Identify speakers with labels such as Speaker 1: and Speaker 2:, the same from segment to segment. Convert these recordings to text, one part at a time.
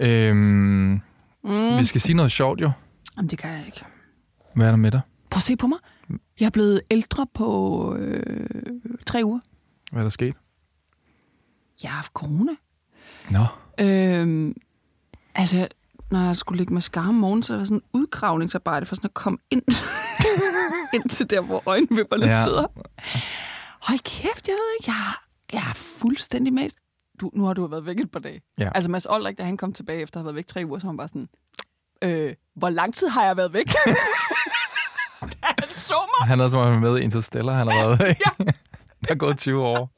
Speaker 1: Øhm, mm. Vi skal sige noget sjovt jo.
Speaker 2: Jamen, det kan jeg ikke.
Speaker 1: Hvad er der med dig?
Speaker 2: Prøv at se på mig. Jeg er blevet ældre på øh, tre uger.
Speaker 1: Hvad er der sket?
Speaker 2: Jeg har haft corona.
Speaker 1: Nå.
Speaker 2: Øhm, altså, når jeg skulle ligge med skar om morgenen, så var det sådan et udgravningsarbejde for sådan at komme ind, ind til der, hvor øjenvipperne ja. sidder. Hold kæft, jeg ved ikke, jeg, jeg er fuldstændig mest. Du, nu har du været væk et par dage.
Speaker 1: Ja.
Speaker 2: Altså Mads Olrik, da han kom tilbage efter at have været væk tre uger, så var han bare sådan, øh, hvor lang tid har jeg været væk? han så mig.
Speaker 1: Han er som om med i Interstellar, han har været væk. ja. Der er gået 20 år.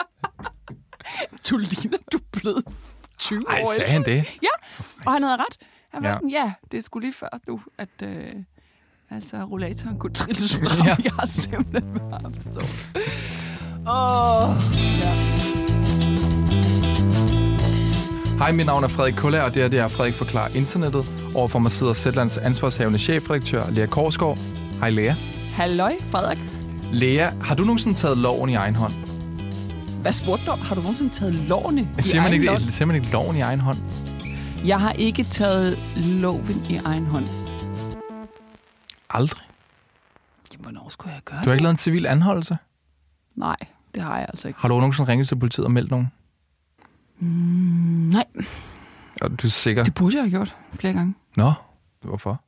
Speaker 2: Du ligner, du er blevet 20
Speaker 1: Ej,
Speaker 2: år.
Speaker 1: sagde han det?
Speaker 2: Ja, og han havde ret. Han var
Speaker 1: Ja.
Speaker 2: sådan, ja, det sgu lige før, du, at øh, altså, rollatoren kunne trilles frem.
Speaker 1: Ja.
Speaker 2: Ja. Jeg har simpelthen haft så. Åh, oh, ja.
Speaker 1: Hej, mit navn er Frederik Kuller, og det er det er Frederik Forklarer Internettet. Overfor mig sidder Zetlands ansvarshavende chefredaktør, Lea Korsgaard. Hej, Lea.
Speaker 2: Halløj, Frederik.
Speaker 1: Lea, har du nogensinde taget loven i egen hånd?
Speaker 2: Hvad spurgte du? Har du nogensinde taget lårene i
Speaker 1: Siger man,
Speaker 2: egen
Speaker 1: ikke,
Speaker 2: hånd?
Speaker 1: siger man ikke loven i egen hånd?
Speaker 2: Jeg har ikke taget loven i egen hånd.
Speaker 1: Aldrig.
Speaker 2: Jamen, hvornår skulle jeg gøre
Speaker 1: Du har ikke lavet en civil anholdelse?
Speaker 2: Nej, det har jeg altså ikke.
Speaker 1: Har du nogensinde ringet til politiet og meldt nogen?
Speaker 2: Nej,
Speaker 1: Er du sikker?
Speaker 2: det burde jeg have gjort flere gange.
Speaker 1: Nå, hvorfor?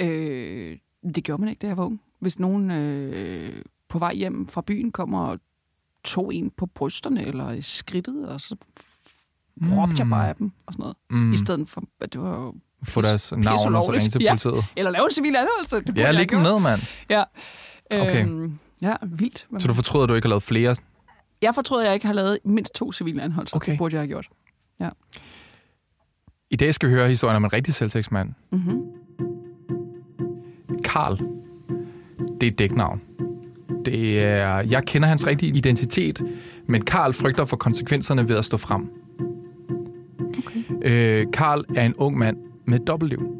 Speaker 2: Øh, det gjorde man ikke, da jeg var ung. Hvis nogen øh, på vej hjem fra byen kommer og tog en på brysterne eller i skridtet, og så råbte jeg bare af dem og sådan noget.
Speaker 1: Mm,
Speaker 2: Mm. I stedet for, at det var jo...
Speaker 1: få deres navn og så ringe til
Speaker 2: Ja.
Speaker 1: politiet.
Speaker 2: Eller lave en civil anholdelse. Det
Speaker 1: Ja, læg dem ned, mand.
Speaker 2: Ja.
Speaker 1: Okay.
Speaker 2: Øhm, ja, vildt.
Speaker 1: Så du fortryder, at du ikke har lavet flere?
Speaker 2: Jeg fortrød, at jeg ikke har lavet mindst to civile anholdelser.
Speaker 1: Okay.
Speaker 2: Det burde jeg have gjort.
Speaker 1: I dag skal vi høre historien om en rigtig selvtægtsmand.
Speaker 2: Mm-hmm.
Speaker 1: Karl. Det er et dæknavn. Det er, jeg kender hans rigtige identitet, men Karl frygter for konsekvenserne ved at stå frem.
Speaker 2: Okay.
Speaker 1: Øh, Karl er en ung mand med dobbeltliv.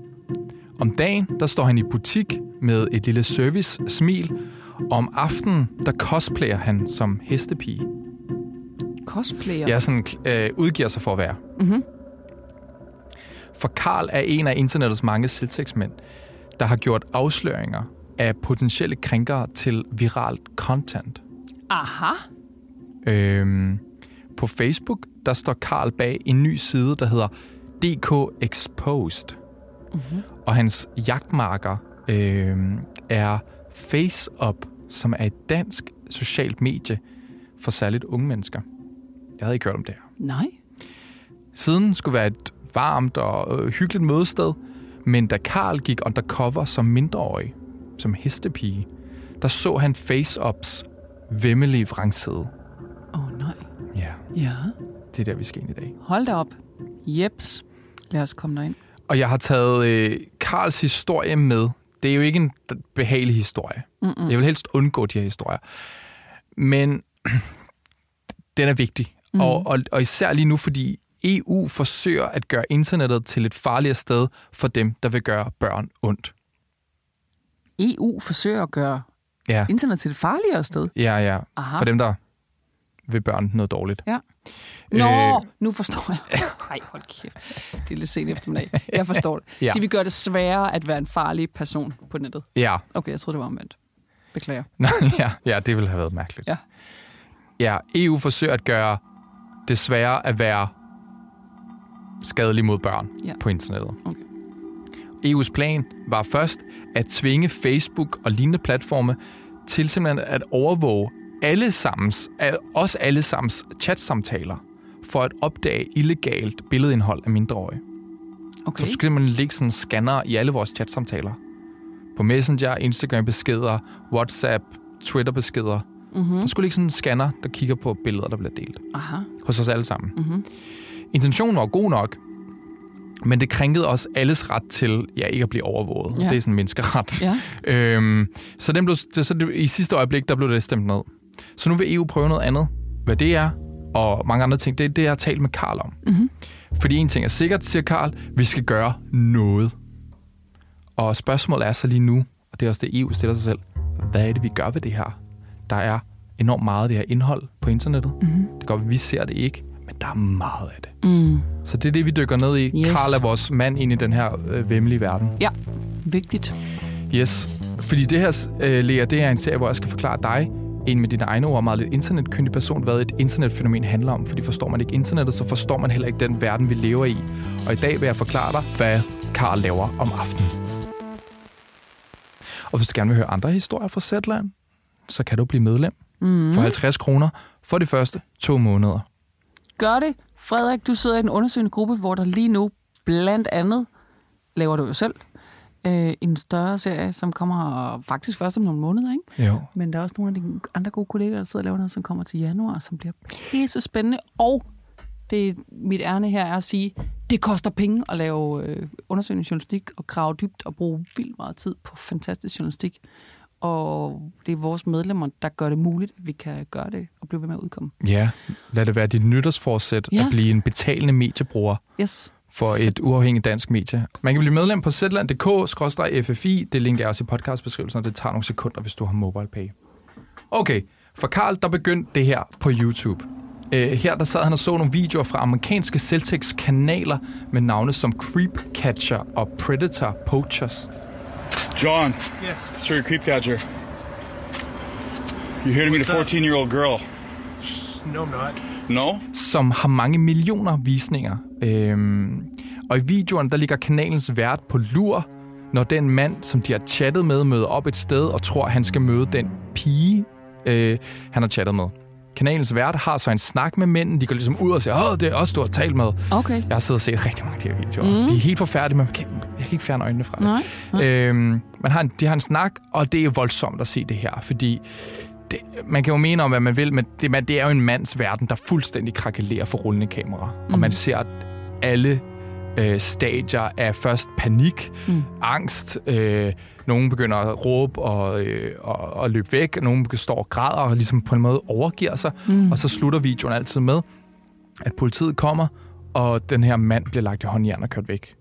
Speaker 1: Om dagen, der står han i butik med et lille service-smil, og om aftenen, der cosplayer han som hestepige.
Speaker 2: Cosplayer.
Speaker 1: Jeg sådan, øh, udgiver sig for at være.
Speaker 2: Mm-hmm.
Speaker 1: For Karl er en af internettets mange selvtægtsmænd, der har gjort afsløringer af potentielle krænkere til viralt content.
Speaker 2: Aha.
Speaker 1: Øhm, på Facebook, der står Karl bag en ny side, der hedder DK Exposed.
Speaker 2: Mm-hmm.
Speaker 1: Og hans jagtmarker øhm, er FaceUp, som er et dansk socialt medie for særligt unge mennesker. Jeg havde ikke hørt om det her.
Speaker 2: Nej.
Speaker 1: Siden skulle være et varmt og øh, hyggeligt mødested, men da Karl gik undercover som mindreårig, som hestepige, der så han FaceUps vemmelige vrangside.
Speaker 2: Åh, oh, nej.
Speaker 1: Ja,
Speaker 2: Ja.
Speaker 1: det er der, vi skal ind i dag.
Speaker 2: Hold da op. Jeps. Lad os komme derind.
Speaker 1: Og jeg har taget øh, Karls historie med. Det er jo ikke en behagelig historie.
Speaker 2: Mm-mm.
Speaker 1: Jeg vil helst undgå de her historier. Men den er vigtig. Mm. Og, og, og især lige nu, fordi EU forsøger at gøre internettet til et farligere sted for dem, der vil gøre børn ondt.
Speaker 2: EU forsøger at gøre
Speaker 1: Ja,
Speaker 2: internet til et farligere sted.
Speaker 1: ja, ja.
Speaker 2: Aha.
Speaker 1: For dem, der vil børn noget dårligt.
Speaker 2: Ja. Nå,
Speaker 1: Øh.
Speaker 2: nu forstår jeg. Nej, hold kæft. Det er lidt sent eftermiddag. Jeg forstår det.
Speaker 1: Ja.
Speaker 2: De vil gøre det sværere at være en farlig person på nettet.
Speaker 1: Ja,
Speaker 2: Okay, jeg troede, det var omvendt. Beklager.
Speaker 1: Nå, ja, ja, det ville have været mærkeligt.
Speaker 2: Ja.
Speaker 1: Ja, EU forsøger at gøre det sværere at være skadelig mod børn
Speaker 2: Ja.
Speaker 1: på internettet.
Speaker 2: Okay.
Speaker 1: EU's plan var først at tvinge Facebook og lignende platforme til simpelthen at overvåge alle sammens, også alle sammens chatsamtaler for at opdage illegalt billedindhold af mindreårige.
Speaker 2: Okay.
Speaker 1: Så skal simpelthen lægge sådan en scanner i alle vores chatsamtaler. På Messenger, Instagram-beskeder, WhatsApp, Twitter-beskeder.
Speaker 2: Mm-hmm.
Speaker 1: Der skulle ligge sådan en scanner, der kigger på billeder, der bliver delt.
Speaker 2: Aha.
Speaker 1: Hos os alle sammen.
Speaker 2: Mm-hmm.
Speaker 1: Intentionen var god nok, men det krænkede også alles ret til ja, ikke at blive overvåget.
Speaker 2: Ja.
Speaker 1: Det er sådan en menneskeret.
Speaker 2: Ja.
Speaker 1: Øhm, så den blev, så det, i sidste øjeblik, der blev det stemt ned. Så nu vil EU prøve noget andet. Hvad det er, og mange andre ting, det er det, jeg har talt med Karl om.
Speaker 2: Mm-hmm.
Speaker 1: Fordi en ting er sikkert, siger Karl, vi skal gøre noget. Og spørgsmålet er så lige nu, og det er også det, EU stiller sig selv, hvad er det, vi gør ved det her? Der er enormt meget af det her indhold på internettet.
Speaker 2: Mm-hmm.
Speaker 1: Det være, vi ser det ikke, men der er meget af det.
Speaker 2: Mm.
Speaker 1: Så det er det, vi dykker ned i.
Speaker 2: Yes.
Speaker 1: Karl er vores mand ind i den her øh, vemmelige verden.
Speaker 2: Ja, vigtigt.
Speaker 1: Yes. Fordi det her, øh, Lea, det er en serie, hvor jeg skal forklare dig, en med dine egne ord, meget lidt internetkyndig person, hvad et internetfænomen handler om. Fordi forstår man ikke internettet, så forstår man heller ikke den verden, vi lever i. Og i dag vil jeg forklare dig, hvad Karl laver om aftenen. Og hvis du gerne vil høre andre historier fra Zetland, så kan du blive medlem
Speaker 2: Mm.
Speaker 1: for 50 kroner for de første to måneder.
Speaker 2: Gør det. Frederik, du sidder i en undersøgende gruppe, hvor der lige nu blandt andet, laver du jo selv, øh, en større serie, som kommer faktisk først om nogle måneder, ikke?
Speaker 1: Jo.
Speaker 2: Men der er også nogle af de andre gode kolleger, der sidder og laver noget, som kommer til januar, som bliver pisse spændende. Og det er mit ærne her er at sige, det koster penge at lave øh, undersøgende journalistik og grave dybt og bruge vildt meget tid på fantastisk journalistik. Og det er vores medlemmer, der gør det muligt, at vi kan gøre det og blive ved med at udkomme.
Speaker 1: Ja, lad det være dit nytårsforsæt. Ja. at blive en betalende mediebruger
Speaker 2: Yes.
Speaker 1: For et uafhængigt dansk medie. Man kan blive medlem på zland.dk-ffi. Det link er også i podcastbeskrivelsen, og det tager nogle sekunder, hvis du har MobilePay. Okay, for Karl, der begyndte det her på YouTube. Uh, her der sad han og så nogle videoer fra amerikanske Celtics-kanaler med navne som Creepcatcher og Predator Poachers.
Speaker 3: John,
Speaker 4: Yes.
Speaker 3: sir, your creep catcher. You're here to meet a
Speaker 4: What's that?
Speaker 3: 14 year old girl.
Speaker 4: No, I'm not.
Speaker 3: No?
Speaker 1: som har mange millioner visninger. Øhm, og i videoen, der ligger kanalens vært på lur, når den mand, som de har chattet med, møder op et sted og tror, han skal møde den pige, øh, han har chattet med. Kanalens vært har så en snak med mænden. De går ligesom ud og siger, åh, det er også du har talt med.
Speaker 2: Okay.
Speaker 1: Jeg har siddet og set rigtig mange af de her videoer. Mm. De er helt forfærdelige, men jeg kan, jeg kan ikke fjerne øjnene fra det.
Speaker 2: Nej.
Speaker 1: Øhm, man har en, de har en snak, og det er voldsomt at se det her, fordi det, man kan jo mene om, hvad man vil, men det, man, det er jo en mands verden, der fuldstændig krakelerer for rullende kamera. Mm. Og man ser at alle øh, stadier af først panik, mm. angst, øh, nogen begynder at råbe og, øh, og, og løbe væk, nogen står og græder og ligesom på en måde overgiver sig, mm. og så slutter videoen altid med, at politiet kommer, og den her mand bliver lagt i håndjern og kørt væk.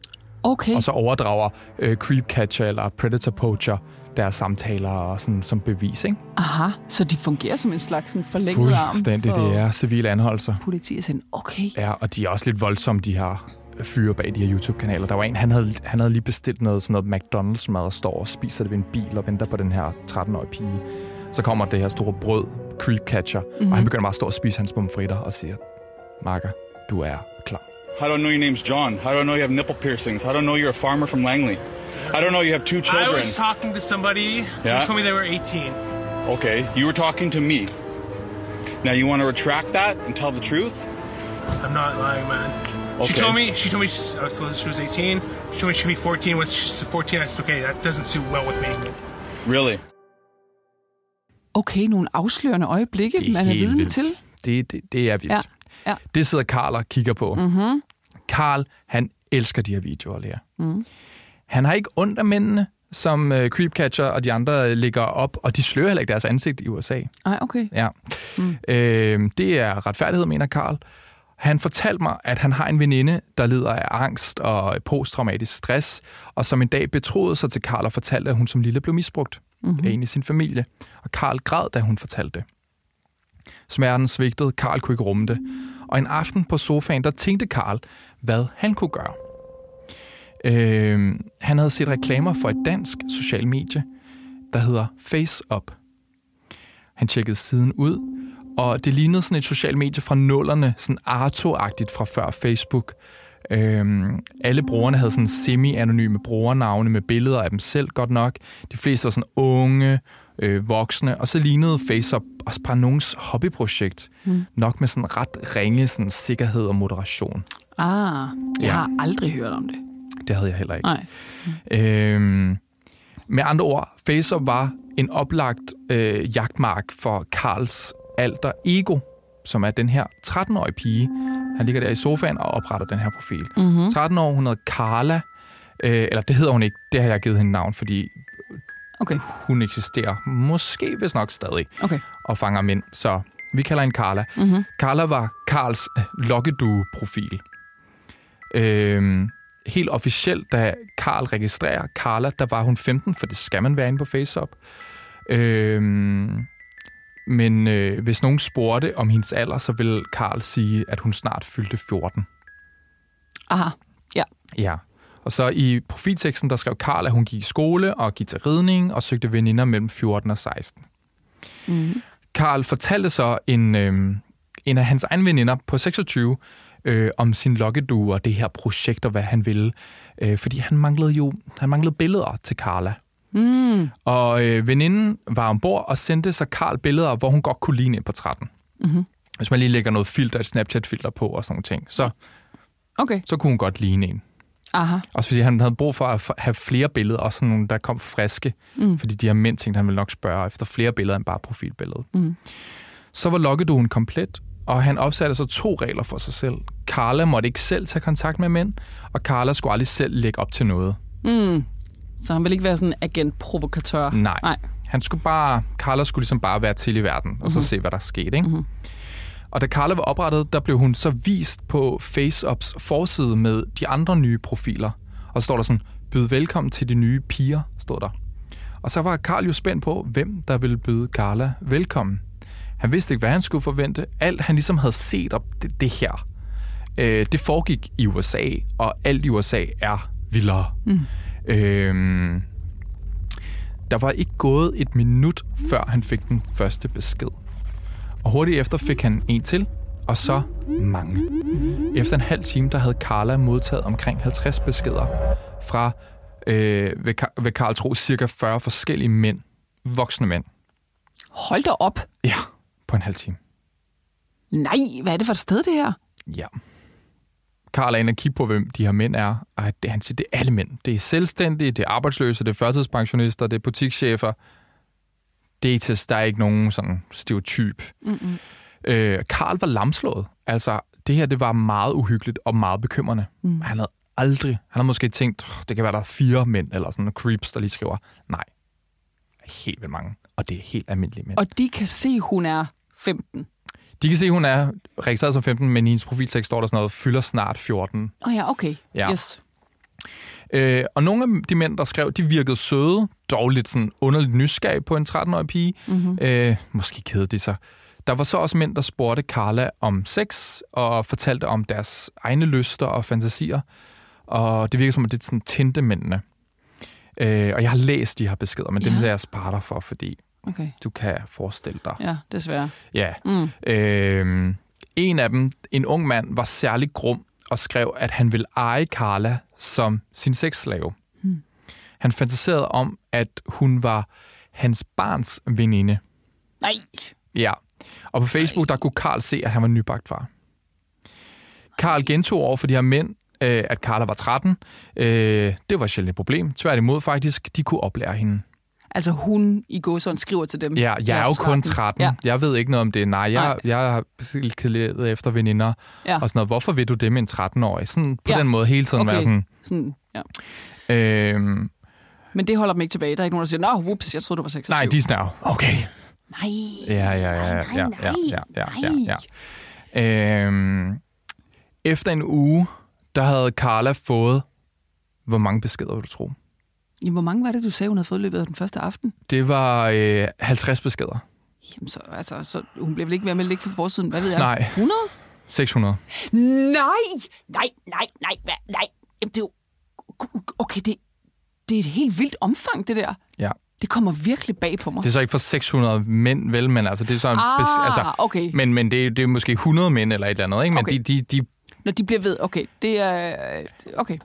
Speaker 2: Okay.
Speaker 1: Og så overdrager øh, Creepcatcher eller Predator Poacher deres samtaler og sådan, som bevis, ikke?
Speaker 2: Aha, så de fungerer som en slags sådan forlænget arm
Speaker 1: Fuldstændig,
Speaker 2: for
Speaker 1: det er civile anholdelser.
Speaker 2: politiet. Sådan, okay.
Speaker 1: Ja, og de er også lidt voldsomme, de her fyre bag de her YouTube-kanaler. Der var en, han havde, han havde lige bestilt noget, sådan noget McDonald's-mad og står og spiser det ved en bil og venter på den her 13-årige pige. Så kommer det her store brød, Creepcatcher, mm-hmm. og han begynder bare at stå og spise hans pomfritter og siger, Marker, du er klar.
Speaker 3: How do I know your name's John? How do I know you have nipple piercings? How do I know you're a farmer from Langley? I don't know you have two children.
Speaker 4: I was talking to somebody
Speaker 3: Yeah?
Speaker 4: who told me they were 18.
Speaker 3: Okay, you were talking to me. Now you want to retract that and tell the truth?
Speaker 4: I'm not lying, man.
Speaker 3: Okay.
Speaker 4: She told me she told me she, I was supposed she was 18. She told me she'd be 14. When she's 14, I said, okay, that doesn't suit well with me.
Speaker 3: Really?
Speaker 2: Okay, nogle afslørende øjeblikke, man er
Speaker 1: helt
Speaker 2: vidne
Speaker 1: vildt.
Speaker 2: til.
Speaker 1: Det, det, det er vildt.
Speaker 2: Ja, ja.
Speaker 1: Det sidder Karl og kigger på. Mm-hmm. Karl, han elsker de her videoer, Lea. Mm. Han har ikke ondt af mændene, som uh, Creepcatcher og de andre øh, ligger op, og de slører heller ikke deres ansigt i USA.
Speaker 2: Ej, okay.
Speaker 1: Ja. Mm. Øh, det er retfærdighed, mener Karl. Han fortalte mig, at han har en veninde, der lider af angst og posttraumatisk stress, og som en dag betroede sig til Karl og fortalte, at hun som lille blev misbrugt mm-hmm. af en i sin familie. Og Karl græd, da hun fortalte det. Smerten svigtede, Karl kunne ikke rumme det. Og en aften på sofaen, der tænkte Karl, hvad han kunne gøre. Øh, han havde set reklamer for et dansk social medie, der hedder FaceUp. Han tjekkede siden ud, og det lignede sådan et socialt medie fra nullerne, sådan Arto-agtigt fra før Facebook. Øhm, alle brugerne havde sådan semi-anonyme brugernavne med billeder af dem selv godt nok. De fleste var sådan unge, øh, voksne, og så lignede FaceUp også bare nogens hobbyprojekt. Mm. Nok med sådan ret ringe sådan sikkerhed og moderation.
Speaker 2: Ah, jeg
Speaker 1: Ja.
Speaker 2: har aldrig hørt om det.
Speaker 1: Det havde jeg heller ikke.
Speaker 2: Nej.
Speaker 1: Øhm, med andre ord, FaceUp var en oplagt øh, jagtmark for Karls alter ego, som er den her 13-årige pige. Han ligger der i sofaen og opretter den her profil. Mm-hmm. 13 år, hun hedder Carla. Øh, eller det hedder hun ikke, det har jeg givet hende navn, fordi
Speaker 2: Okay,
Speaker 1: hun eksisterer måske hvis nok stadig
Speaker 2: okay.
Speaker 1: og fanger mænd. Så vi kalder hende Carla. Mm-hmm. Carla var Karls øh, lokkedue-profil. Øhm, helt officielt, da Karl registrerer Carla, der var hun 15, for det skal man være inde på FaceUp. Øhm, men øh, hvis nogen spurgte om hendes alder, så ville Karl sige, at hun snart fyldte 14.
Speaker 2: Aha, ja.
Speaker 1: Ja. Og så i profilteksten, der skrev Karl, at hun gik i skole og gik til ridning og søgte veninder mellem 14 og 16.
Speaker 2: Mm.
Speaker 1: Karl fortalte så en, øh, en af hans egne veninder på 26 øh, om sin lokkedue og det her projekt og hvad han ville. Øh, fordi han manglede jo han manglede billeder til Carla.
Speaker 2: Mm.
Speaker 1: Og øh, veninden var ombord og sendte så Karl billeder, hvor hun godt kunne ligne på 13.
Speaker 2: Mm-hmm.
Speaker 1: Hvis man lige lægger noget filter, et Snapchat-filter på og sådan nogle ting, så,
Speaker 2: Okay.
Speaker 1: så kunne hun godt ligne en.
Speaker 2: Aha.
Speaker 1: Også fordi han havde brug for at have flere billeder, også sådan nogle, der kom friske.
Speaker 2: Mm.
Speaker 1: Fordi de her mænd tænkte, han ville nok spørge efter flere billeder end bare profilbilledet.
Speaker 2: Mm.
Speaker 1: Så var lokkeduen komplet, og han opsatte så to regler for sig selv. Carla måtte ikke selv tage kontakt med mænd, og Carla skulle aldrig selv lægge op til noget.
Speaker 2: Mm. Så han vil ikke være sådan en agent-provokatør?
Speaker 1: Nej.
Speaker 2: Nej.
Speaker 1: Han skulle bare, Carla skulle ligesom bare være til i verden, og
Speaker 2: Mhm.
Speaker 1: så se, hvad der skete. Ikke? Mm-hmm. Og da Carla var oprettet, der blev hun så vist på FaceUps forside med de andre nye profiler. Og så står der sådan, byd velkommen til de nye piger, stod der. Og så var Karl jo spændt på, hvem der ville byde Carla velkommen. Han vidste ikke, hvad han skulle forvente. Alt han ligesom havde set op det, det her, øh, det foregik i USA, og alt i USA er vildere. Mm. Øh, der var ikke gået et minut, før han fik den første besked. Og hurtigt efter fik han en til, og så mange. Efter en halv time, der havde Carla modtaget omkring 50 beskeder fra, øh, ved, ved Karl Tro, cirka 40 forskellige mænd. Voksne mænd.
Speaker 2: Hold da op.
Speaker 1: Ja, på en halv time.
Speaker 2: Nej, hvad er det for et sted, det her?
Speaker 1: Ja. Karl er inde og kigge på, hvem de her mænd er. Og det, han siger, det er alle mænd. Det er selvstændige, det er arbejdsløse, det er førtidspensionister, det er butikschefer. Det er til, der er ikke nogen sådan stereotyp.
Speaker 2: Mm-mm.
Speaker 1: Øh, Karl var lamslået. Altså, det her det var meget uhyggeligt og meget bekymrende. Mm. Han havde aldrig, han havde måske tænkt, "Åh, det kan være, der er fire mænd, eller sådan creeps, der lige skriver. Nej, helt vildt mange. Og det er helt almindelige mænd.
Speaker 2: Og de kan se, hun er 15.
Speaker 1: De kan se, at hun er registreret som 15, men i hendes profiltekst står der sådan noget, fylder snart 14.
Speaker 2: Åh oh, ja, okay.
Speaker 1: Ja.
Speaker 2: Yes.
Speaker 1: Øh, og nogle af de mænd, der skrev, de virkede søde, dog lidt sådan underligt nysgerrig på en 13-årig pige. Mm-hmm. Øh, måske kede de sig. Der var så også mænd, der spurgte Carla om sex, og fortalte om deres egne lyster og fantasier. Og det virker som, at det sådan tændte mændene. Øh, og jeg har læst de her beskeder, men ja. dem vil jeg spare dig for, fordi
Speaker 2: Okay.
Speaker 1: du kan forestille dig.
Speaker 2: Ja, desværre.
Speaker 1: Ja.
Speaker 2: Mm.
Speaker 1: Øh, en af dem, en ung mand, var særlig grum og skrev, at han ville eje Carla som sin sexslave.
Speaker 2: Hmm.
Speaker 1: Han fantaserede om, at hun var hans barns veninde.
Speaker 2: Nej.
Speaker 1: Ja. Og på Facebook, der kunne Karl se, at han var nybagt far. Karl gentog over for de her mænd, øh, at Carla var 13. Øh, det var sjældent et problem. Tværtimod faktisk, de kunne oplære hende
Speaker 2: altså hun i gåsånd skriver til dem.
Speaker 1: Ja, jeg er jo 13. kun 13.
Speaker 2: Ja.
Speaker 1: Jeg ved ikke noget om det. Nej, jeg,
Speaker 2: Nej.
Speaker 1: jeg har ledet efter veninder
Speaker 2: ja.
Speaker 1: og sådan noget. Hvorfor vil du det med en 13-årig? Sådan på
Speaker 2: ja.
Speaker 1: den måde hele tiden
Speaker 2: okay.
Speaker 1: være sådan...
Speaker 2: sådan ja.
Speaker 1: øhm,
Speaker 2: men det holder dem ikke tilbage. Der er ikke nogen, der siger, nå, whoops, jeg troede, du var 26.
Speaker 1: Nej, de er sådan, okay.
Speaker 2: Nej.
Speaker 1: Ja, ja, ja, nej, ja, ja, ja, ja, ja. Øhm, efter en uge, der havde Carla fået, hvor mange beskeder vil du tro?
Speaker 2: Jamen, hvor mange var det, du sagde, hun havde fået løbet af den første aften?
Speaker 1: Det var øh, 50 beskeder.
Speaker 2: Jamen, så, altså, så hun bliver vel ikke ved med at ligge for forsiden, hvad ved jeg?
Speaker 1: Nej.
Speaker 2: 100?
Speaker 1: 600.
Speaker 2: Nej! Nej, nej, nej, hvad? nej. Jamen, det er jo... Okay, det, det er et helt vildt omfang, det der.
Speaker 1: Ja.
Speaker 2: Det kommer virkelig bag på mig.
Speaker 1: Det er så ikke for 600 mænd, vel, men altså, det er så en...
Speaker 2: ah,
Speaker 1: bes- altså,
Speaker 2: okay.
Speaker 1: men, men det, er- det er måske 100 mænd eller et eller andet, ikke? Men
Speaker 2: Okay.
Speaker 1: de, de, de,
Speaker 2: Når de bliver ved, okay, det er... Okay.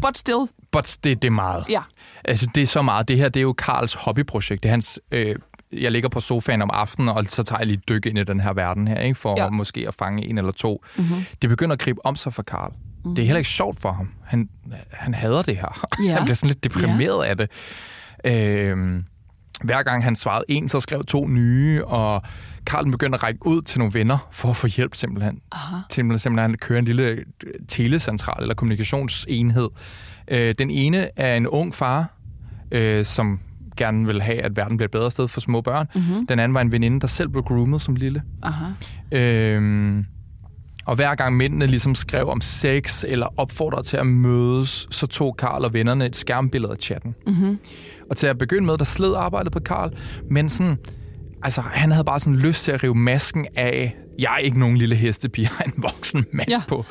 Speaker 2: But still,
Speaker 1: but det, det er meget.
Speaker 2: ja.
Speaker 1: Altså, det er så meget. Det her, det er jo Karls hobbyprojekt. Det er hans... Øh, jeg ligger på sofaen om aftenen, og så tager jeg lige et dyk ind i den her verden her, ikke? for
Speaker 2: Ja.
Speaker 1: ja. måske at fange en eller to.
Speaker 2: Mhm.
Speaker 1: Mm-hmm. Det begynder at gribe om sig for Karl. Mm-hmm. Det er heller ikke sjovt for ham. Han, han hader det her.
Speaker 2: Ja.
Speaker 1: han bliver sådan lidt deprimeret af det. Øhm, hver gang han svarede en, så skrev to nye, og Karl begyndte at række ud til nogle venner for at få hjælp simpelthen.
Speaker 2: Aha.
Speaker 1: Simpelthen, simpelthen at køre en lille øh, telecentral eller kommunikationsenhed. Øh, den ene er en ung far, øh, som gerne vil have, at verden bliver et bedre sted for små børn. Mm-hmm. Den anden var en veninde, der selv blev groomet som lille.
Speaker 2: Aha.
Speaker 1: Øhm, og hver gang mændene ligesom skrev om sex eller opfordrede til at mødes, så tog Karl og vennerne et skærmbillede af chatten.
Speaker 2: Mm-hmm.
Speaker 1: Og til at begynde med, der sled arbejdet på Karl, men sådan, altså, han havde bare sådan lyst til at rive masken af, jeg er ikke nogen lille hestepige, jeg er en voksen mand
Speaker 2: Ja.
Speaker 1: på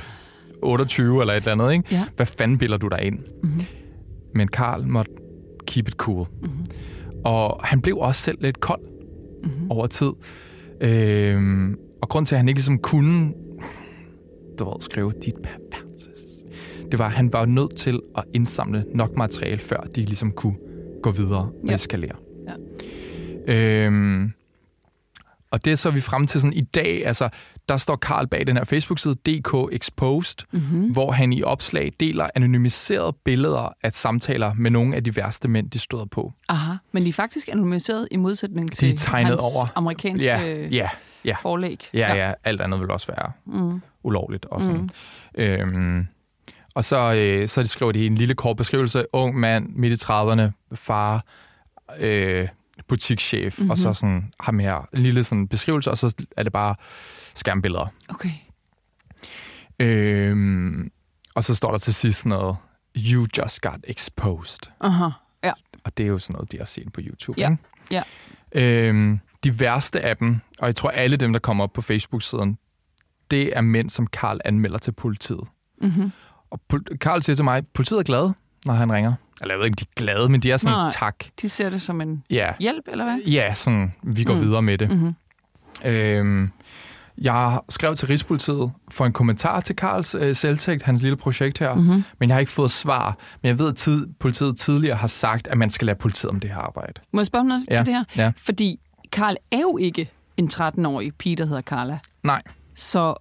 Speaker 1: 28 eller et eller andet, ikke?
Speaker 2: Ja.
Speaker 1: Hvad fanden bilder du dig ind? Mm-hmm. Men Karl måtte keep it cool. Mm-hmm. Og han blev også selv lidt kold mm-hmm. over tid. Øhm, og grund til, at han ikke ligesom kunne du ved, skrive dit perverses, det var, at han var nødt til at indsamle nok materiale, før de ligesom kunne gå videre og
Speaker 2: Ja.
Speaker 1: eskalere.
Speaker 2: Ja.
Speaker 1: Øhm, og det er så vi frem til sådan i dag, altså der står Karl bag den her Facebook-side, DK Exposed, mm-hmm. hvor han i opslag deler anonymiserede billeder af samtaler med nogle af de værste mænd, de støder på.
Speaker 2: Aha, men de er faktisk anonymiseret i modsætning
Speaker 1: De
Speaker 2: til
Speaker 1: er tegnet
Speaker 2: hans
Speaker 1: over.
Speaker 2: amerikanske
Speaker 1: Ja, ja, ja.
Speaker 2: forlæg.
Speaker 1: Ja, ja, alt andet vil også være mm. ulovligt. Og, sådan. Mm. Øhm, og så, øh, så skriver de en lille kort beskrivelse, ung mand, midt i 30'erne, far, øh, butikschef, mm-hmm. og så sådan ham her, en lille sådan beskrivelse, og så er det bare skærmbilleder.
Speaker 2: Okay.
Speaker 1: Øhm, og så står der til sidst sådan noget, you just got exposed.
Speaker 2: Aha, ja.
Speaker 1: Og det er jo sådan noget, de har set på YouTube.
Speaker 2: Ja,
Speaker 1: Ikke?
Speaker 2: ja.
Speaker 1: Øhm, de værste af dem, og jeg tror alle dem, der kommer op på Facebook-siden, det er mænd, som Karl anmelder til politiet.
Speaker 2: Mm-hmm.
Speaker 1: Og Karl siger til mig, politiet er glad, når han ringer. Eller jeg ved ikke, om de er glade, men de er sådan,
Speaker 2: Nej.
Speaker 1: tak.
Speaker 2: De ser det som en
Speaker 1: Ja,
Speaker 2: hjælp, eller hvad?
Speaker 1: ja sådan, vi går mm. videre med det.
Speaker 2: Mm-hmm.
Speaker 1: Øhm, jeg skrev til Rigspolitiet for en kommentar til Karls øh, selvtægt, hans lille projekt her, mm-hmm. men jeg har ikke fået svar. Men jeg ved, at tid, politiet tidligere har sagt, at man skal lade politiet om det her arbejde.
Speaker 2: Må jeg spørge noget
Speaker 1: Ja,
Speaker 2: til det her?
Speaker 1: ja.
Speaker 2: Fordi Karl er jo ikke en 13-årig pige, der hedder Carla.
Speaker 1: Nej,
Speaker 2: Så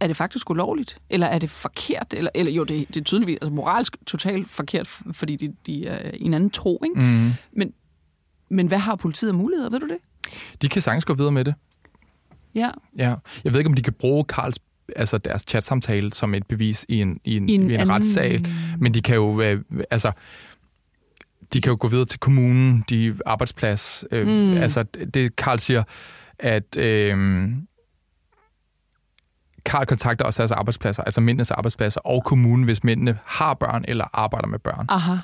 Speaker 2: er det faktisk ulovligt? Eller er det forkert? Eller, eller jo, det, det er tydeligvis altså moralsk totalt forkert, fordi de, de er i en anden tro, ikke?
Speaker 1: mm.
Speaker 2: Men, men hvad har politiet af muligheder? Ved du det?
Speaker 1: de kan sagtens gå videre med det.
Speaker 2: Ja.
Speaker 1: Ja. Jeg ved ikke, om de kan bruge Karls, altså deres chatsamtale som et bevis i en, i en,
Speaker 2: I en
Speaker 1: I en
Speaker 2: anden-
Speaker 1: retssag, men de kan jo, øh, altså, de kan jo gå videre til kommunen, de arbejdsplads. Øh, mm. Altså, det Karl siger, at øh, Karl kontakter også deres arbejdspladser, altså mændenes arbejdspladser, og kommunen, hvis mændene har børn eller arbejder med børn.
Speaker 2: Aha.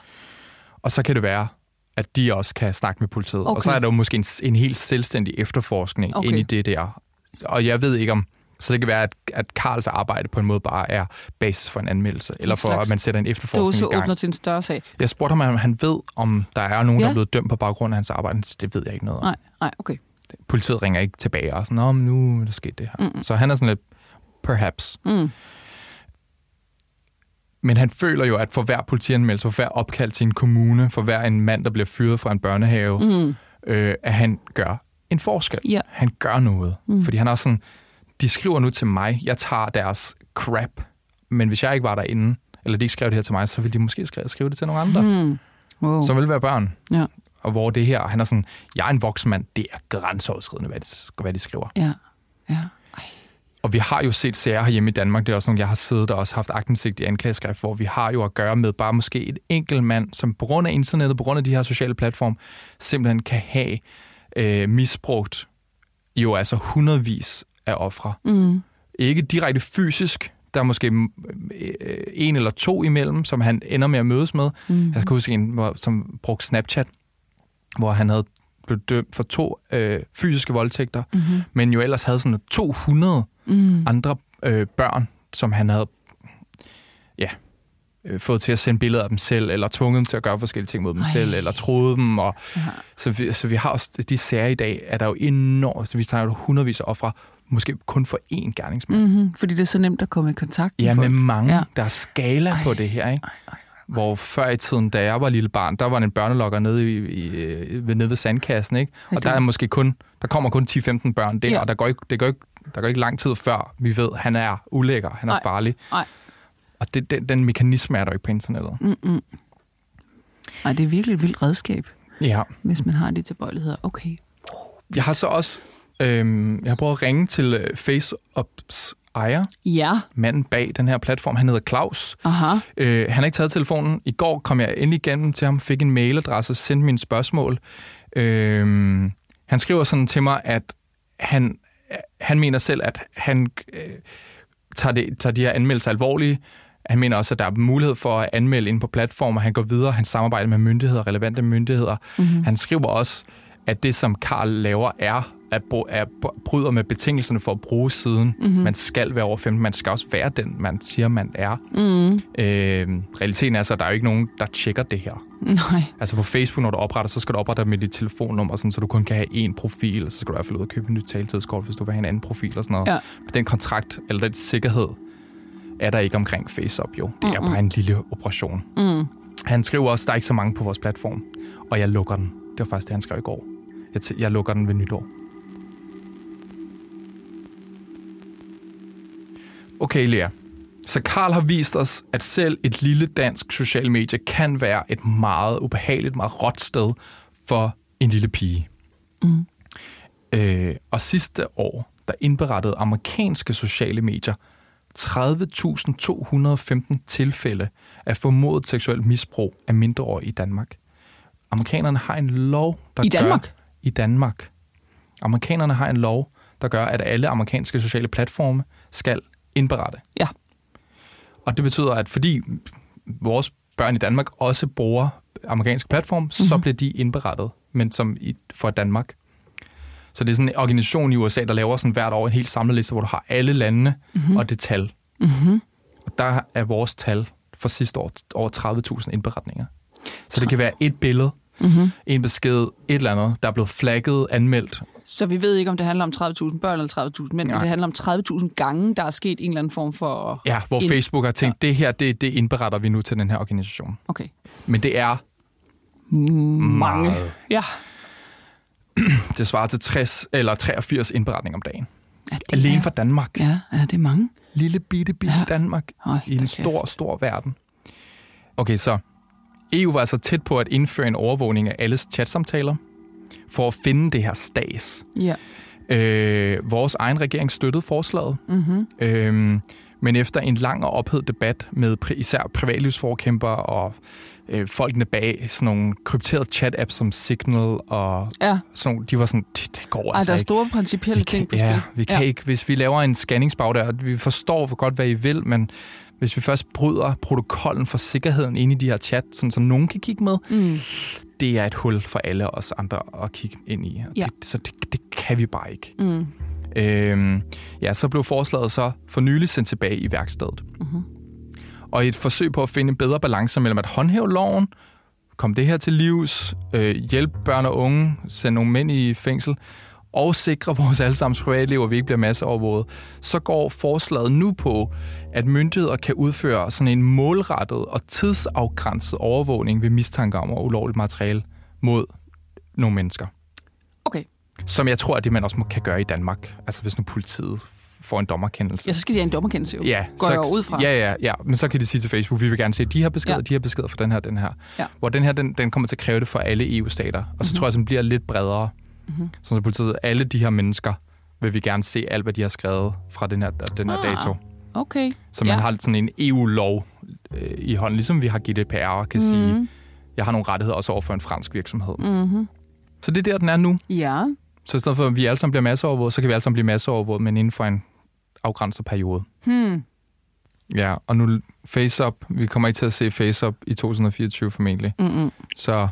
Speaker 1: Og så kan det være, at de også kan snakke med politiet. Okay. Og så er der jo måske en, en helt selvstændig efterforskning
Speaker 2: Okay.
Speaker 1: ind i det der. Og jeg ved ikke om... Så det kan være, at, at Karls arbejde på en måde bare er basis for en anmeldelse, eller for, at man sætter en efterforskning
Speaker 2: Dåse
Speaker 1: i gang.
Speaker 2: åbner til en større sag.
Speaker 1: Jeg spurgte ham, om han ved, om der er nogen, ja. der er blevet dømt på baggrund af hans arbejde. Det ved jeg ikke noget om.
Speaker 2: Nej, nej, okay.
Speaker 1: Politiet ringer ikke tilbage og sådan, men nu er der sket det her. Mm-mm. Så han er sådan lidt, perhaps.
Speaker 2: Mm.
Speaker 1: Men han føler jo, at for hver politianmeldelse, for hver opkald til en kommune, for hver en mand, der bliver fyret fra en børnehave,
Speaker 2: Mm.
Speaker 1: øh, at han gør en forskel.
Speaker 2: Ja.
Speaker 1: Han gør noget. Mm. Fordi han er sådan, de skriver nu til mig, jeg tager deres crap, men hvis jeg ikke var derinde, eller de ikke skrev det her til mig, så ville de måske skrive, det til nogle andre, mm.
Speaker 2: Wow.
Speaker 1: som vil være børn.
Speaker 2: Ja,
Speaker 1: Og hvor det her, han er sådan, jeg er en voksen mand, det er grænseoverskridende, hvad de, hvad de skriver.
Speaker 2: ja, ja.
Speaker 1: Og vi har jo set sager herhjemme i Danmark, det er også nogle, jeg har siddet og også haft agtindsigt i anklageskrift, hvor vi har jo at gøre med bare måske et enkelt mand, som på grund af internettet, på grund af de her sociale platforme, simpelthen kan have øh, misbrugt jo altså hundredvis af ofre.
Speaker 2: Mm.
Speaker 1: Ikke direkte fysisk, der er måske øh, en eller to imellem, som han ender med at mødes med.
Speaker 2: Mm.
Speaker 1: Jeg kan huske en, hvor, som brugte Snapchat, hvor han havde blevet dømt for to øh, fysiske voldtægter,
Speaker 2: Mm-hmm.
Speaker 1: men jo ellers havde sådan 200
Speaker 2: Mm.
Speaker 1: andre øh, børn, som han havde ja, øh, fået til at sende billeder af dem selv, eller tvunget dem til at gøre forskellige ting mod dem
Speaker 2: Ej.
Speaker 1: selv, eller troede dem. Og,
Speaker 2: Ja.
Speaker 1: så, vi, så vi har også de sager i dag, er der jo enormt, så vi snakker jo hundredvis af ofre, måske kun for én gerningsmand. Mm.
Speaker 2: Mm-hmm. Fordi det er så nemt at komme i kontakt med
Speaker 1: Ja,
Speaker 2: folk.
Speaker 1: med mange.
Speaker 2: Ja.
Speaker 1: Der er skala Ej. på det her, ikke?
Speaker 2: Ej, ej.
Speaker 1: Hvor før i tiden, da jeg var lille barn, der var en børnelokker nede, i, i, øh, ved- nede ved sandkassen, ikke? Og der er måske kun, der kommer kun 10-15 børn der,
Speaker 2: ja.
Speaker 1: og der går, ikke, det går ikke, der går ikke lang tid før, vi ved, at han er ulækker, han er
Speaker 2: Nej.
Speaker 1: farlig.
Speaker 2: Nej.
Speaker 1: Og det, den, den mekanisme er der ikke på internettet.
Speaker 2: Mm-mm. Ej, det er virkelig et vildt redskab,
Speaker 1: Ja.
Speaker 2: hvis man har de tilbøjeligheder. Okay.
Speaker 1: Jeg har så også, øhm, jeg har prøvet at ringe til øh, FaceUps ejer,
Speaker 2: Ja.
Speaker 1: manden bag den her platform, han hedder Claus.
Speaker 2: Aha.
Speaker 1: Øh, han har ikke taget telefonen. I går kom jeg endelig igennem til ham, fik en mailadresse, sendte mine spørgsmål. Øh, han skriver sådan til mig, at han, han mener selv, at han øh, tager, det, tager de her anmeldelser alvorlige. Han mener også, at der er mulighed for at anmelde ind på platformer. Han går videre, han samarbejder med myndigheder, relevante myndigheder. Mm-hmm. Han skriver også, at det, som Karl laver, er er, er, br- bryder med betingelserne for at bruge siden. Mm-hmm. Man skal være over 15. Man skal også være den, man siger, man er. Mm. Øh, realiteten er så, at der er jo ikke nogen, der tjekker det her.
Speaker 2: Nej.
Speaker 1: Altså på Facebook, når du opretter, så skal du oprette med dit telefonnummer, sådan, så du kun kan have én profil, og så skal du i hvert fald ud og købe en nyt taletidskort, hvis du vil have en anden profil og sådan noget.
Speaker 2: Ja.
Speaker 1: Den kontrakt, eller den sikkerhed, er der ikke omkring FaceUp jo. Det er bare en lille operation.
Speaker 2: Mm.
Speaker 1: Han skriver også, der er ikke så mange på vores platform, og jeg lukker den. Det var faktisk det, han skrev i går. Jeg, t- jeg lukker den ved nytår. Okay, Lea. Så Karl har vist os, at selv et lille dansk social medie kan være et meget ubehageligt, meget råt sted for en lille pige. Mm. Øh, og sidste år, der indberettede amerikanske sociale medier 30.215 tilfælde af formodet seksuelt misbrug af mindreårige i Danmark. Amerikanerne har en lov, der
Speaker 2: I
Speaker 1: gør...
Speaker 2: Danmark?
Speaker 1: I Danmark. Amerikanerne har en lov, der gør, at alle amerikanske sociale platforme skal indberette.
Speaker 2: Ja.
Speaker 1: Og det betyder, at fordi vores børn i Danmark også bruger amerikanske platform, mm-hmm. så bliver de indberettet, men som i, for Danmark. Så det er sådan en organisation i USA, der laver sådan hvert år en helt samlet liste, hvor du har alle landene mm-hmm. og det tal. Mm-hmm. Og der er vores tal for sidste år over 30.000 indberetninger. Så det kan være et billede, mm-hmm. en besked, et eller andet, der er blevet flagget, anmeldt.
Speaker 2: Så vi ved ikke, om det handler om 30.000 børn eller 30.000 mænd, men det handler om 30.000 gange, der er sket en eller anden form for...
Speaker 1: Ja, hvor
Speaker 2: ind-
Speaker 1: Facebook har tænkt, det her, det, det indberetter vi nu til den her organisation.
Speaker 2: Okay.
Speaker 1: Men det er
Speaker 2: Mange.
Speaker 1: meget.
Speaker 2: Ja.
Speaker 1: Det svarer til 60 eller 83 indberetninger om dagen.
Speaker 2: ja det
Speaker 1: Alene
Speaker 2: er,
Speaker 1: for Danmark.
Speaker 2: Ja, ja, det er mange.
Speaker 1: Lille bitte, bitte
Speaker 2: Ja.
Speaker 1: ja. Danmark.
Speaker 2: Hold
Speaker 1: I en
Speaker 2: da
Speaker 1: stor, stor verden. Okay, så EU var altså tæt på at indføre en overvågning af alles chatsamtaler for at finde det her stas.
Speaker 2: Ja.
Speaker 1: Øh, vores egen regering støttede forslaget,
Speaker 2: Mm-hmm.
Speaker 1: øh, men efter en lang og ophedet debat med pri- især privatlivsforkæmper og øh, folkene bag sådan nogle krypterede chat-apps som Signal og
Speaker 2: Ja.
Speaker 1: sådan nogle, de var sådan, det, det går
Speaker 2: Ej,
Speaker 1: altså
Speaker 2: der er
Speaker 1: ikke.
Speaker 2: store principielle
Speaker 1: Vi
Speaker 2: ting på
Speaker 1: kan, ja,
Speaker 2: spil.
Speaker 1: vi kan
Speaker 2: ja.
Speaker 1: ikke, hvis vi laver en scanningsbag der, vi forstår godt, hvad I vil, men hvis vi først bryder protokollen for sikkerheden inde i de her chat, sådan, så nogen kan kigge med,
Speaker 2: Mm.
Speaker 1: det er et hul for alle os andre at kigge ind i.
Speaker 2: Ja.
Speaker 1: Det, så det, det kan vi bare ikke.
Speaker 2: Mm.
Speaker 1: Øhm, ja, så blev forslaget så for nylig sendt tilbage i værkstedet.
Speaker 2: Mhm.
Speaker 1: Og i et forsøg på at finde en bedre balance mellem at håndhæve loven, kom det her til livs, øh, hjælpe børn og unge, sende nogle mænd i fængsel, og sikre vores allesammens privatliv, og vi ikke bliver masseovervåget, så går forslaget nu på, at myndigheder kan udføre sådan en målrettet og tidsafgrænset overvågning ved mistanke om ulovligt materiale mod nogle mennesker.
Speaker 2: Okay.
Speaker 1: Som jeg tror, at det man også kan gøre i Danmark. Altså hvis nu politiet får en dommerkendelse.
Speaker 2: Ja, så skal de have en dommerkendelse jo.
Speaker 1: Ja,
Speaker 2: Går
Speaker 1: så,
Speaker 2: jeg ud fra.
Speaker 1: Ja, ja, ja. Men så kan de sige til Facebook, vi vil gerne se de her beskeder,
Speaker 2: Ja.
Speaker 1: de her beskeder for den her, den her.
Speaker 2: Ja.
Speaker 1: Hvor den her, den, den kommer til at kræve det for alle EU-stater. Og så
Speaker 2: Mhm.
Speaker 1: mm-hmm. tror jeg, at den bliver lidt bredere. Mm-hmm. Så politiet, alle de her mennesker, vil vi gerne se alt, hvad de har skrevet fra den her, den her
Speaker 2: Ah,
Speaker 1: dato.
Speaker 2: Okay.
Speaker 1: Så man
Speaker 2: ja.
Speaker 1: har sådan en EU-lov øh, i hånden, ligesom vi har GDPR og kan mm. sige, jeg har nogle rettigheder også over for en fransk virksomhed.
Speaker 2: Mm-hmm.
Speaker 1: Så det er der, den er nu.
Speaker 2: Ja.
Speaker 1: Så i stedet for, at vi alle sammen bliver masseovervåget, så kan vi alle sammen blive masseovervåget, men inden for en afgrænset periode.
Speaker 2: Hmm.
Speaker 1: Ja, og nu FaceUp, vi kommer ikke til at se FaceUp i 2024 formentlig.
Speaker 2: Mm-mm.
Speaker 1: Så,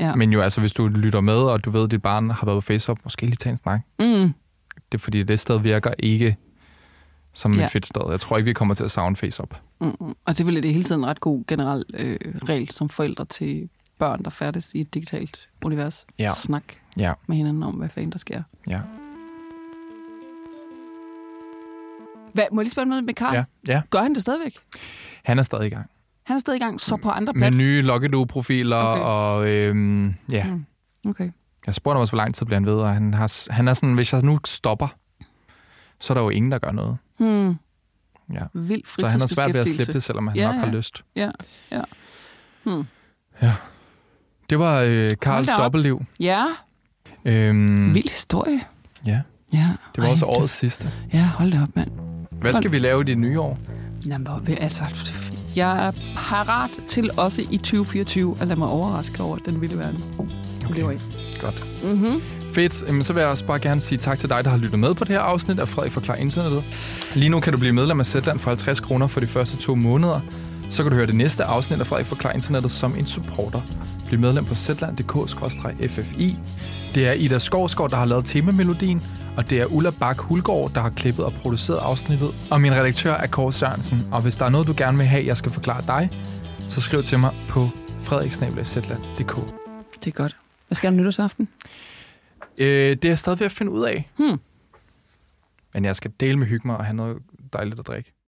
Speaker 2: Ja.
Speaker 1: men jo altså, hvis du lytter med, og du ved, at dit barn har været på FaceUp, måske lige tage en snak.
Speaker 2: Mm.
Speaker 1: Det er fordi, det sted virker ikke som
Speaker 2: Ja.
Speaker 1: et fedt sted. Jeg tror ikke, vi kommer til at savne FaceUp.
Speaker 2: Mm-mm. Og det er vel det hele tiden en ret god generel øh, regel som forældre til børn, der færdes i et digitalt univers.
Speaker 1: Ja.
Speaker 2: Snak
Speaker 1: Ja,
Speaker 2: med hinanden om, hvad fanden der sker.
Speaker 1: ja,
Speaker 2: Hvad, må jeg lige spørge noget med Karl?
Speaker 1: ja, ja.
Speaker 2: Gør han det stadigvæk?
Speaker 1: Han er stadig i gang.
Speaker 2: Han er stadig i gang, så på andre
Speaker 1: Med
Speaker 2: platforme?
Speaker 1: nye Loggedo-profiler,
Speaker 2: Okay.
Speaker 1: og øhm, ja.
Speaker 2: Mm. Okay.
Speaker 1: Jeg spurgte ham også, hvor lang tid bliver han ved, og han, har, han er sådan, hvis jeg nu stopper, så er der jo ingen, der gør noget.
Speaker 2: Hmm.
Speaker 1: Ja.
Speaker 2: Vild
Speaker 1: Så han har svært ved at slippe det, selvom han
Speaker 2: Ja,
Speaker 1: nok har
Speaker 2: ja.
Speaker 1: lyst.
Speaker 2: Ja, ja. Hmm.
Speaker 1: Det var øh, Karls dobbeltliv.
Speaker 2: Ja,
Speaker 1: Øhm,
Speaker 2: vild historie.
Speaker 1: ja,
Speaker 2: Ja.
Speaker 1: det var også
Speaker 2: Ej,
Speaker 1: årets sidste.
Speaker 2: Ja, hold da op, mand.
Speaker 1: Hvad skal vi lave i det nye år?
Speaker 2: Jamen, altså, jeg er parat til også i 2024 at lade mig overraske over den vilde verden. Okay. lever i.
Speaker 1: Godt.
Speaker 2: Mm-hmm.
Speaker 1: Fedt. Jamen, så vil jeg også bare gerne sige tak til dig, der har lyttet med på det her afsnit af Frederik Forklar Internettet. Lige nu kan du blive medlem af Zetland for 50 kroner for de første to måneder. Så kan du høre det næste afsnit af Frederik Forklar Internettet som en supporter. Bliv medlem på zland.dk-ffi. Det er Ida Skovsgaard, der har lavet temamelodien, og det er Ulla Bak Hulgaard, der har klippet og produceret afsnittet. Og min redaktør er Kåre Sørensen. Og hvis der er noget, du gerne vil have, jeg skal forklare dig, så skriv til mig på frederiksnabla.dk.
Speaker 2: Det er godt. Hvad skal du nytårsaften?
Speaker 1: Øh, det er jeg stadig ved at finde ud af.
Speaker 2: Hmm.
Speaker 1: Men jeg skal dele med hygge mig og have noget dejligt at drikke.